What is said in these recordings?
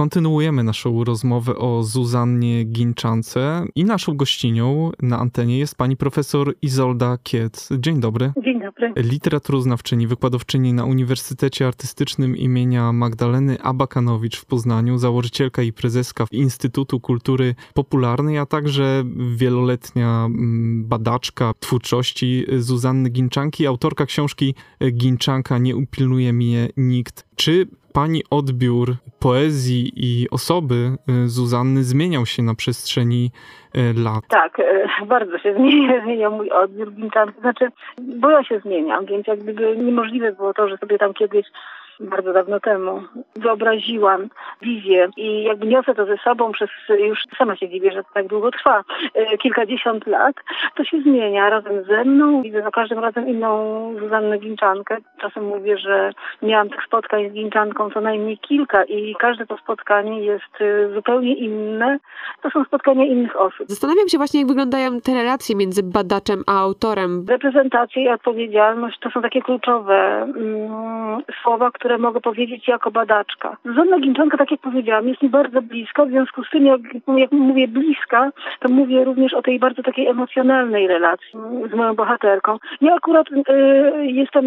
Kontynuujemy naszą rozmowę o Zuzannie Ginczance i naszą gościnią na antenie jest pani profesor Izolda Kiec. Dzień dobry. Dzień dobry. Literaturoznawczyni, wykładowczyni na Uniwersytecie Artystycznym imienia Magdaleny Abakanowicz w Poznaniu, założycielka i prezeska Instytutu Kultury Popularnej, a także wieloletnia mm, badaczka twórczości Zuzanny Ginczanki, autorka książki Ginczanka Nie upilnuje mnie nikt. Czy pani odbiór poezji i osoby y, Zuzanny zmieniał się na przestrzeni y, lat? Tak, y, bardzo się zmieniał, zmieniał mój odbiór Ginczanki. Znaczy, bo ja się zmieniam, więc jak gdyby niemożliwe było to, że sobie tam kiedyś bardzo dawno temu wyobraziłam wizję i jakby niosę to ze sobą przez, już sama się dziwię, że to tak długo trwa, kilkadziesiąt lat, to się zmienia razem ze mną. Widzę za każdym razem inną Zuzannę Ginczankę. Czasem mówię, że miałam tych spotkań z Ginczanką co najmniej kilka i każde to spotkanie jest zupełnie inne. To są spotkania innych osób. Zastanawiam się właśnie, jak wyglądają te relacje między badaczem a autorem. Reprezentacja i odpowiedzialność to są takie kluczowe mm, słowa, które mogę powiedzieć jako badaczka. Zona Ginczanka, tak jak powiedziałam, jest mi bardzo bliska, w związku z tym, jak, jak mówię bliska, to mówię również o tej bardzo takiej emocjonalnej relacji z moją bohaterką. Ja akurat y, jestem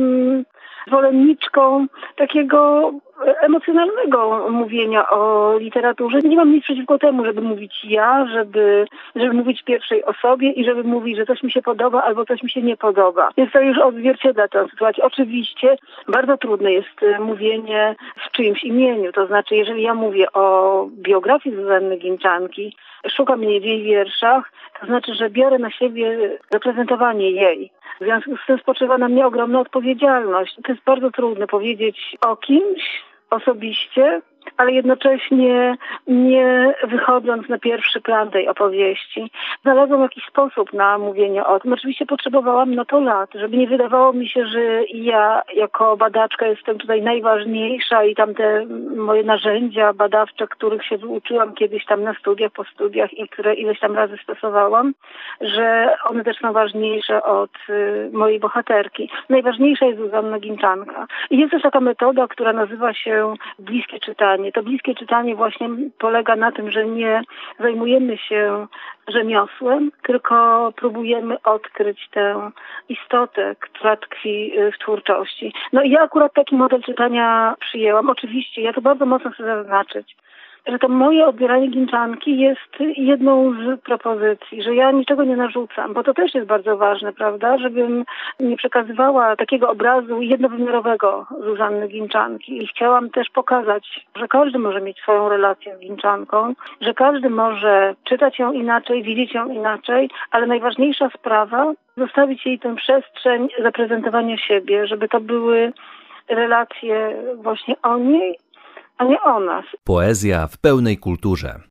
zwolenniczką takiego emocjonalnego mówienia o literaturze. Nie mam nic przeciwko temu, żeby mówić ja, żeby, żeby mówić pierwszej osobie i żeby mówić, że coś mi się podoba albo coś mi się nie podoba. Więc to już odzwierciedla tę sytuację. Oczywiście bardzo trudne jest e, mówienie w czyimś imieniu. To znaczy, jeżeli ja mówię o biografii Zuzanny Ginczanki, szukam jej w jej wierszach, to znaczy, że biorę na siebie reprezentowanie jej. W związku z tym spoczywa na mnie ogromna odpowiedzialność. To jest bardzo trudno powiedzieć o kimś osobiście, ale jednocześnie nie wychodząc na pierwszy plan tej opowieści. Znalazłam jakiś sposób na mówienie o tym. Oczywiście potrzebowałam na to lat, żeby nie wydawało mi się, że ja jako badaczka jestem tutaj najważniejsza i tam te moje narzędzia badawcze, których się wyuczyłam kiedyś tam na studiach, po studiach i które ileś tam razy stosowałam, że one też są ważniejsze od y, mojej bohaterki. Najważniejsza jest Zuzanna Ginczanka. I jest też taka metoda, która nazywa się bliskie czytanie czytanie. To bliskie czytanie właśnie polega na tym, że nie zajmujemy się rzemiosłem, tylko próbujemy odkryć tę istotę, która tkwi w twórczości. No i ja akurat taki model czytania przyjęłam. Oczywiście, ja to bardzo mocno chcę zaznaczyć że to moje odbieranie ginczanki jest jedną z propozycji, że ja niczego nie narzucam, bo to też jest bardzo ważne, prawda, żebym nie przekazywała takiego obrazu jednowymiarowego Zuzanny Ginczanki. I chciałam też pokazać, że każdy może mieć swoją relację z Ginczanką, że każdy może czytać ją inaczej, widzieć ją inaczej, ale najważniejsza sprawa, zostawić jej tę przestrzeń zaprezentowania siebie, żeby to były relacje właśnie o niej, a nie o nas. Poezja w pełnej kulturze.